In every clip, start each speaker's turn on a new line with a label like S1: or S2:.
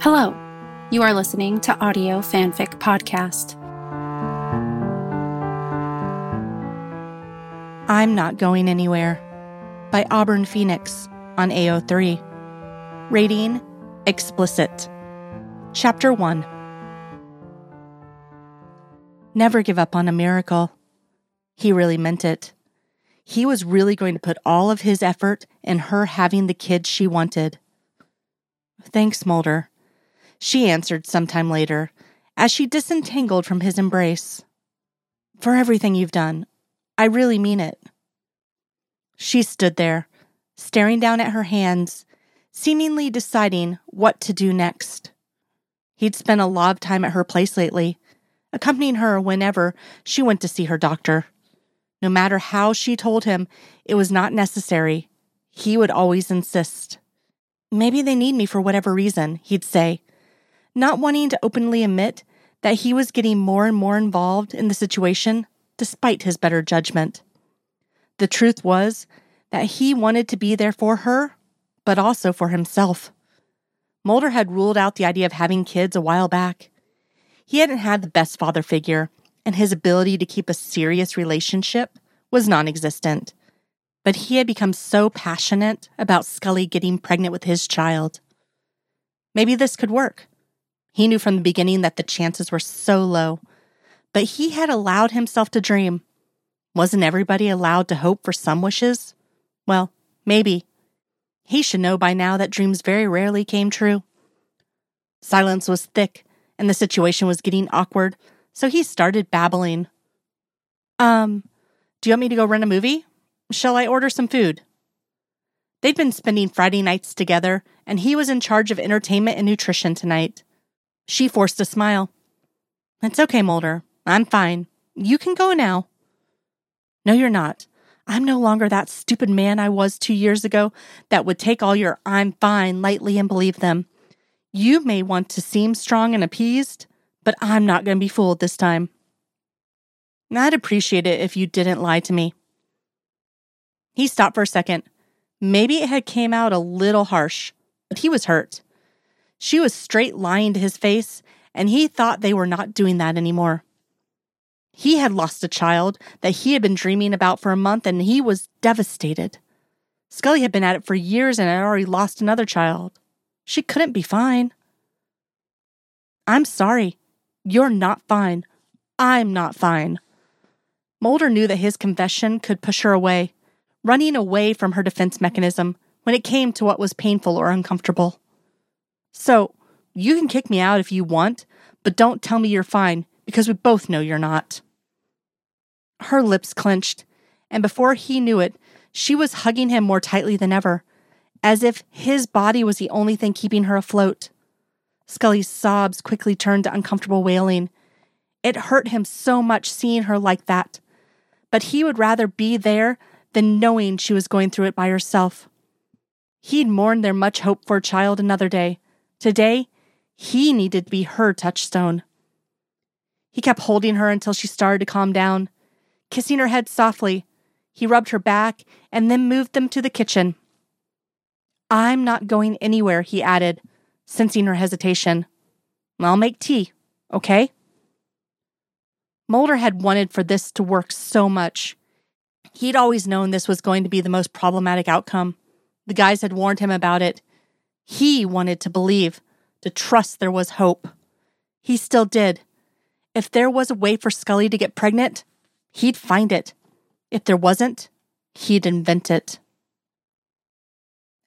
S1: Hello, you are listening to Audio Fanfic Podcast.
S2: I'm Not Going Anywhere by Auburn Phoenix on AO3. Rating Explicit. Chapter 1 Never give up on a miracle. He really meant it. He was really going to put all of his effort in her having the kid she wanted. Thanks, Mulder, she answered sometime later as she disentangled from his embrace. For everything you've done. I really mean it. She stood there, staring down at her hands, seemingly deciding what to do next. He'd spent a lot of time at her place lately, accompanying her whenever she went to see her doctor. No matter how she told him it was not necessary, he would always insist. Maybe they need me for whatever reason, he'd say, not wanting to openly admit that he was getting more and more involved in the situation despite his better judgment. The truth was that he wanted to be there for her, but also for himself. Mulder had ruled out the idea of having kids a while back. He hadn't had the best father figure, and his ability to keep a serious relationship was non existent. But he had become so passionate about Scully getting pregnant with his child. Maybe this could work. He knew from the beginning that the chances were so low, but he had allowed himself to dream. Wasn't everybody allowed to hope for some wishes? Well, maybe. He should know by now that dreams very rarely came true. Silence was thick, and the situation was getting awkward, so he started babbling. Um, do you want me to go rent a movie? Shall I order some food? They'd been spending Friday nights together, and he was in charge of entertainment and nutrition tonight. She forced a smile. It's okay, Mulder. I'm fine. You can go now. No, you're not. I'm no longer that stupid man I was two years ago that would take all your I'm fine lightly and believe them. You may want to seem strong and appeased, but I'm not going to be fooled this time. I'd appreciate it if you didn't lie to me. He stopped for a second. Maybe it had came out a little harsh, but he was hurt. She was straight lying to his face, and he thought they were not doing that anymore. He had lost a child that he had been dreaming about for a month, and he was devastated. Scully had been at it for years and had already lost another child. She couldn't be fine. I'm sorry. You're not fine. I'm not fine. Mulder knew that his confession could push her away, running away from her defense mechanism when it came to what was painful or uncomfortable. So, you can kick me out if you want, but don't tell me you're fine because we both know you're not. Her lips clenched, and before he knew it, she was hugging him more tightly than ever, as if his body was the only thing keeping her afloat. Scully's sobs quickly turned to uncomfortable wailing. It hurt him so much seeing her like that, but he would rather be there than knowing she was going through it by herself. He'd mourn their much hoped for child another day. Today, he needed to be her touchstone. He kept holding her until she started to calm down. Kissing her head softly, he rubbed her back and then moved them to the kitchen. I'm not going anywhere, he added, sensing her hesitation. I'll make tea, okay? Mulder had wanted for this to work so much. He'd always known this was going to be the most problematic outcome. The guys had warned him about it. He wanted to believe, to trust there was hope. He still did. If there was a way for Scully to get pregnant, he'd find it. If there wasn't, he'd invent it.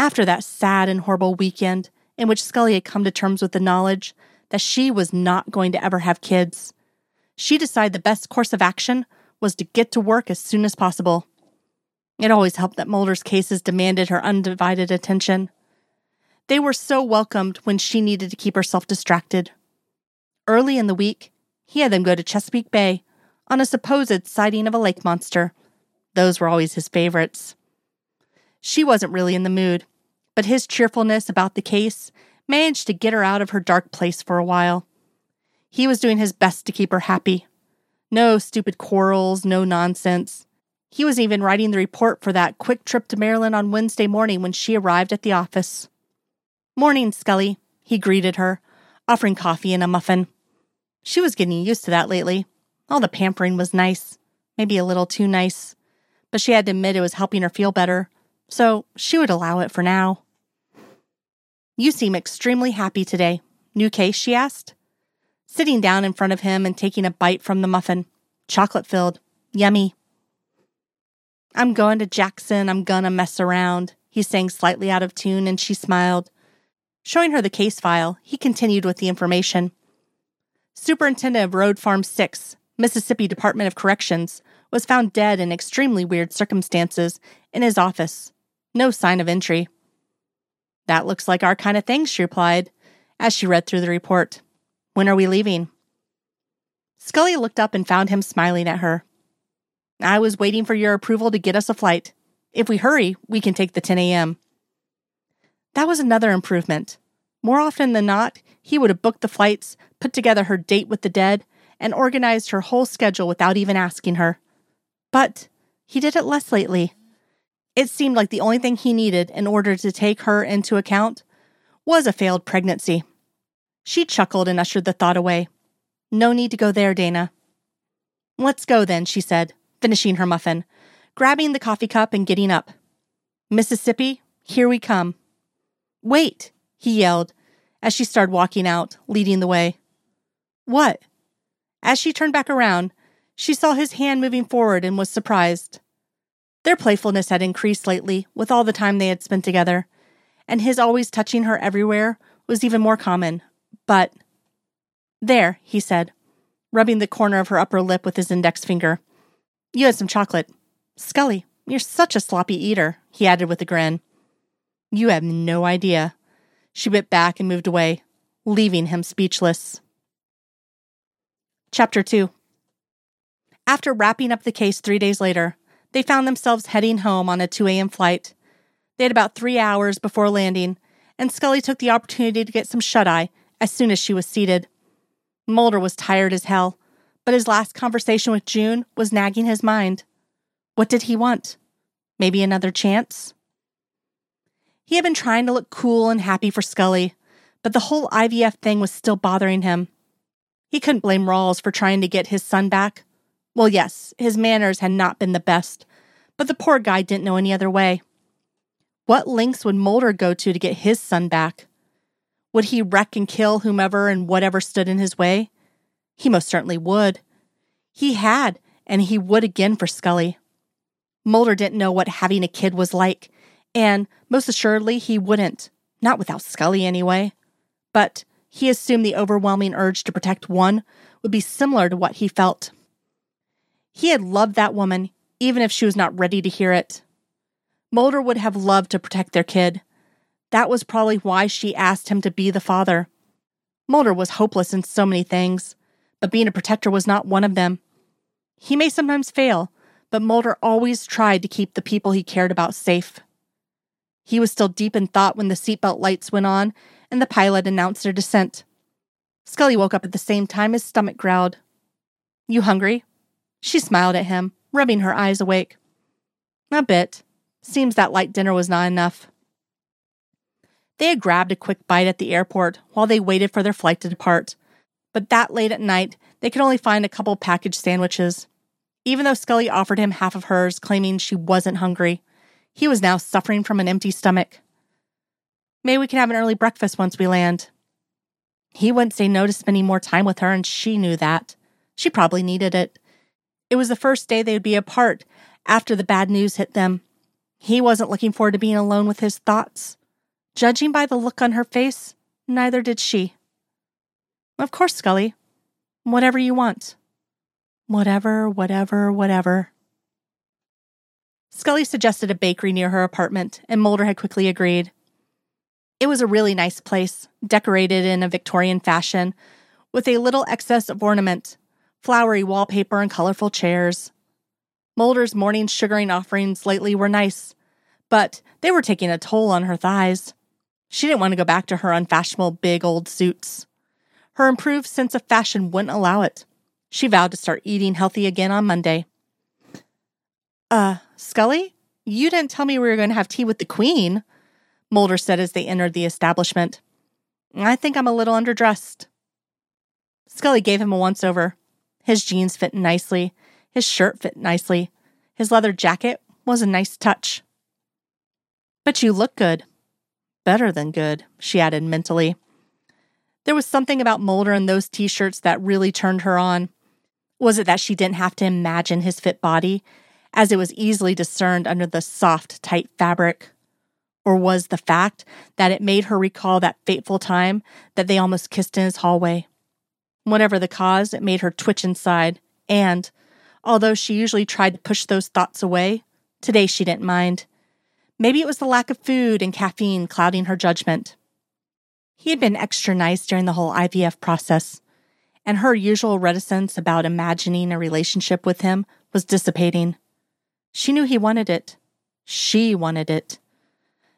S2: After that sad and horrible weekend, in which Scully had come to terms with the knowledge that she was not going to ever have kids, she decided the best course of action was to get to work as soon as possible. It always helped that Mulder's cases demanded her undivided attention. They were so welcomed when she needed to keep herself distracted. Early in the week, he had them go to Chesapeake Bay on a supposed sighting of a lake monster. Those were always his favorites. She wasn't really in the mood, but his cheerfulness about the case managed to get her out of her dark place for a while. He was doing his best to keep her happy. No stupid quarrels, no nonsense. He was even writing the report for that quick trip to Maryland on Wednesday morning when she arrived at the office. Morning, Scully, he greeted her, offering coffee and a muffin. She was getting used to that lately. All the pampering was nice, maybe a little too nice, but she had to admit it was helping her feel better, so she would allow it for now. You seem extremely happy today. New case? she asked, sitting down in front of him and taking a bite from the muffin. Chocolate filled. Yummy. I'm going to Jackson. I'm gonna mess around. He sang slightly out of tune, and she smiled. Showing her the case file, he continued with the information. Superintendent of Road Farm 6, Mississippi Department of Corrections, was found dead in extremely weird circumstances in his office. No sign of entry. That looks like our kind of thing, she replied, as she read through the report. When are we leaving? Scully looked up and found him smiling at her. I was waiting for your approval to get us a flight. If we hurry, we can take the 10 a.m. That was another improvement. More often than not, he would have booked the flights, put together her date with the dead, and organized her whole schedule without even asking her. But he did it less lately. It seemed like the only thing he needed in order to take her into account was a failed pregnancy. She chuckled and ushered the thought away. No need to go there, Dana. Let's go then, she said, finishing her muffin, grabbing the coffee cup and getting up. Mississippi, here we come. Wait, he yelled as she started walking out, leading the way. What? As she turned back around, she saw his hand moving forward and was surprised. Their playfulness had increased lately with all the time they had spent together, and his always touching her everywhere was even more common. But, there, he said, rubbing the corner of her upper lip with his index finger. You had some chocolate. Scully, you're such a sloppy eater, he added with a grin. You have no idea. She bit back and moved away, leaving him speechless. Chapter 2 After wrapping up the case three days later, they found themselves heading home on a 2 a.m. flight. They had about three hours before landing, and Scully took the opportunity to get some shut eye as soon as she was seated. Mulder was tired as hell, but his last conversation with June was nagging his mind. What did he want? Maybe another chance? He had been trying to look cool and happy for Scully, but the whole IVF thing was still bothering him. He couldn't blame Rawls for trying to get his son back. Well, yes, his manners had not been the best, but the poor guy didn't know any other way. What lengths would Mulder go to to get his son back? Would he wreck and kill whomever and whatever stood in his way? He most certainly would. He had, and he would again for Scully. Mulder didn't know what having a kid was like, and most assuredly he wouldn't, not without Scully anyway. But he assumed the overwhelming urge to protect one would be similar to what he felt. He had loved that woman, even if she was not ready to hear it. Mulder would have loved to protect their kid. That was probably why she asked him to be the father. Mulder was hopeless in so many things, but being a protector was not one of them. He may sometimes fail, but Mulder always tried to keep the people he cared about safe. He was still deep in thought when the seatbelt lights went on and the pilot announced their descent. Scully woke up at the same time his stomach growled. You hungry? She smiled at him, rubbing her eyes awake. A bit. Seems that light dinner was not enough. They had grabbed a quick bite at the airport while they waited for their flight to depart, but that late at night, they could only find a couple packaged sandwiches. Even though Scully offered him half of hers, claiming she wasn't hungry, he was now suffering from an empty stomach. Maybe we can have an early breakfast once we land. He wouldn't say no to spending more time with her, and she knew that. She probably needed it. It was the first day they would be apart after the bad news hit them. He wasn't looking forward to being alone with his thoughts. Judging by the look on her face, neither did she. Of course, Scully. Whatever you want. Whatever, whatever, whatever. Scully suggested a bakery near her apartment, and Mulder had quickly agreed. It was a really nice place, decorated in a Victorian fashion, with a little excess of ornament, flowery wallpaper, and colorful chairs. Mulder's morning sugaring offerings lately were nice, but they were taking a toll on her thighs. She didn't want to go back to her unfashionable big old suits. Her improved sense of fashion wouldn't allow it. She vowed to start eating healthy again on Monday. Uh, Scully, you didn't tell me we were going to have tea with the Queen, Mulder said as they entered the establishment. I think I'm a little underdressed. Scully gave him a once over. His jeans fit nicely, his shirt fit nicely, his leather jacket was a nice touch. But you look good. Better than good, she added mentally. There was something about Mulder and those t shirts that really turned her on. Was it that she didn't have to imagine his fit body, as it was easily discerned under the soft, tight fabric? Or was the fact that it made her recall that fateful time that they almost kissed in his hallway? Whatever the cause, it made her twitch inside, and, although she usually tried to push those thoughts away, today she didn't mind. Maybe it was the lack of food and caffeine clouding her judgment. He had been extra nice during the whole IVF process, and her usual reticence about imagining a relationship with him was dissipating. She knew he wanted it. She wanted it.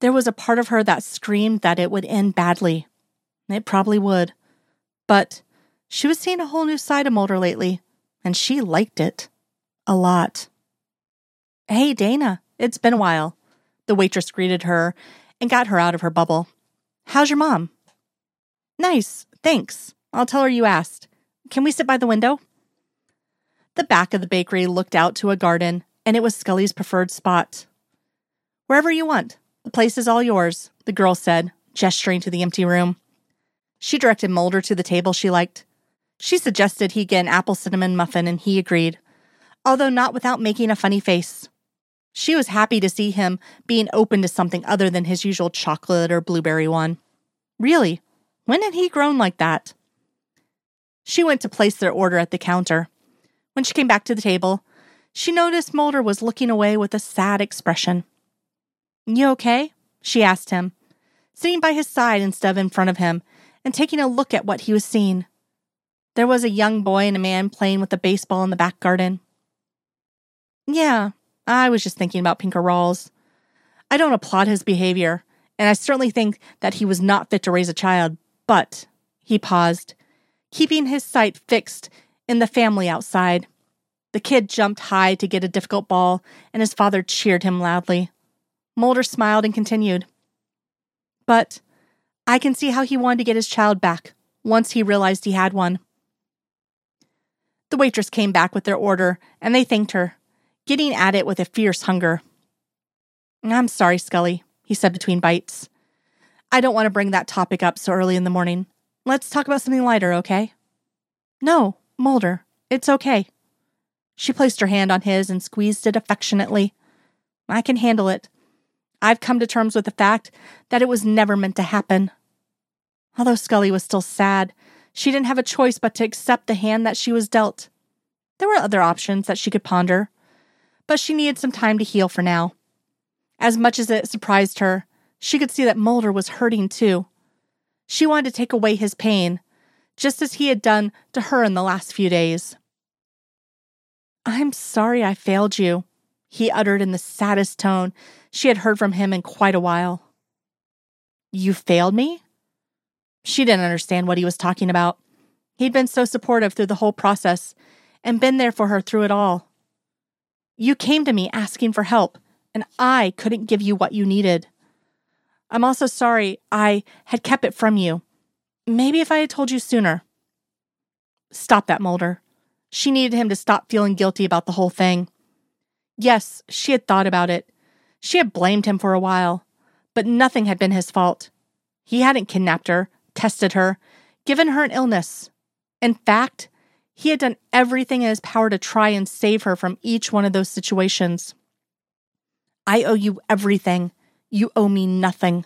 S2: There was a part of her that screamed that it would end badly. It probably would. But she was seeing a whole new side of Mulder lately, and she liked it. A lot. Hey, Dana, it's been a while. The waitress greeted her and got her out of her bubble. How's your mom? Nice, thanks. I'll tell her you asked. Can we sit by the window? The back of the bakery looked out to a garden, and it was Scully's preferred spot. Wherever you want. The place is all yours, the girl said, gesturing to the empty room. She directed Mulder to the table she liked. She suggested he get an apple cinnamon muffin, and he agreed, although not without making a funny face. She was happy to see him being open to something other than his usual chocolate or blueberry one. Really, when had he grown like that? She went to place their order at the counter. When she came back to the table, she noticed Mulder was looking away with a sad expression. You okay? she asked him, sitting by his side instead of in front of him and taking a look at what he was seeing. There was a young boy and a man playing with a baseball in the back garden. Yeah, I was just thinking about Pinker Rawls. I don't applaud his behavior, and I certainly think that he was not fit to raise a child, but he paused, keeping his sight fixed in the family outside. The kid jumped high to get a difficult ball, and his father cheered him loudly. Mulder smiled and continued. But I can see how he wanted to get his child back once he realized he had one. The waitress came back with their order, and they thanked her, getting at it with a fierce hunger. I'm sorry, Scully, he said between bites. I don't want to bring that topic up so early in the morning. Let's talk about something lighter, okay? No, Mulder, it's okay. She placed her hand on his and squeezed it affectionately. I can handle it. I've come to terms with the fact that it was never meant to happen. Although Scully was still sad, she didn't have a choice but to accept the hand that she was dealt. There were other options that she could ponder, but she needed some time to heal for now. As much as it surprised her, she could see that Mulder was hurting too. She wanted to take away his pain, just as he had done to her in the last few days. I'm sorry I failed you, he uttered in the saddest tone she had heard from him in quite a while. You failed me? She didn't understand what he was talking about. He'd been so supportive through the whole process and been there for her through it all. You came to me asking for help, and I couldn't give you what you needed. I'm also sorry I had kept it from you. Maybe if I had told you sooner. Stop that, Mulder. She needed him to stop feeling guilty about the whole thing. Yes, she had thought about it. She had blamed him for a while, but nothing had been his fault. He hadn't kidnapped her, tested her, given her an illness. In fact, he had done everything in his power to try and save her from each one of those situations. I owe you everything, you owe me nothing.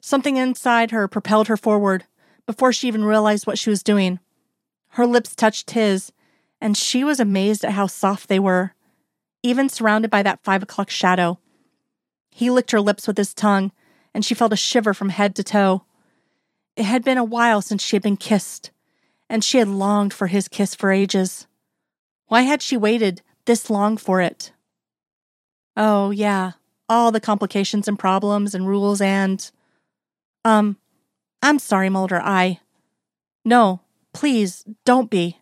S2: Something inside her propelled her forward before she even realized what she was doing. Her lips touched his, and she was amazed at how soft they were, even surrounded by that five o'clock shadow. He licked her lips with his tongue, and she felt a shiver from head to toe. It had been a while since she had been kissed, and she had longed for his kiss for ages. Why had she waited this long for it? Oh, yeah, all the complications and problems and rules and. Um, I'm sorry, Mulder. I. No, please, don't be.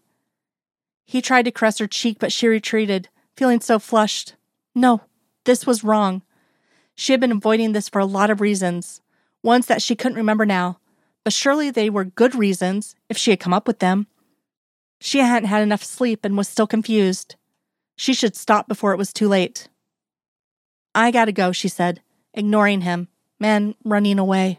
S2: He tried to caress her cheek, but she retreated, feeling so flushed. No, this was wrong. She had been avoiding this for a lot of reasons, ones that she couldn't remember now, but surely they were good reasons if she had come up with them. She hadn't had enough sleep and was still confused. She should stop before it was too late. I gotta go, she said, ignoring him, man running away.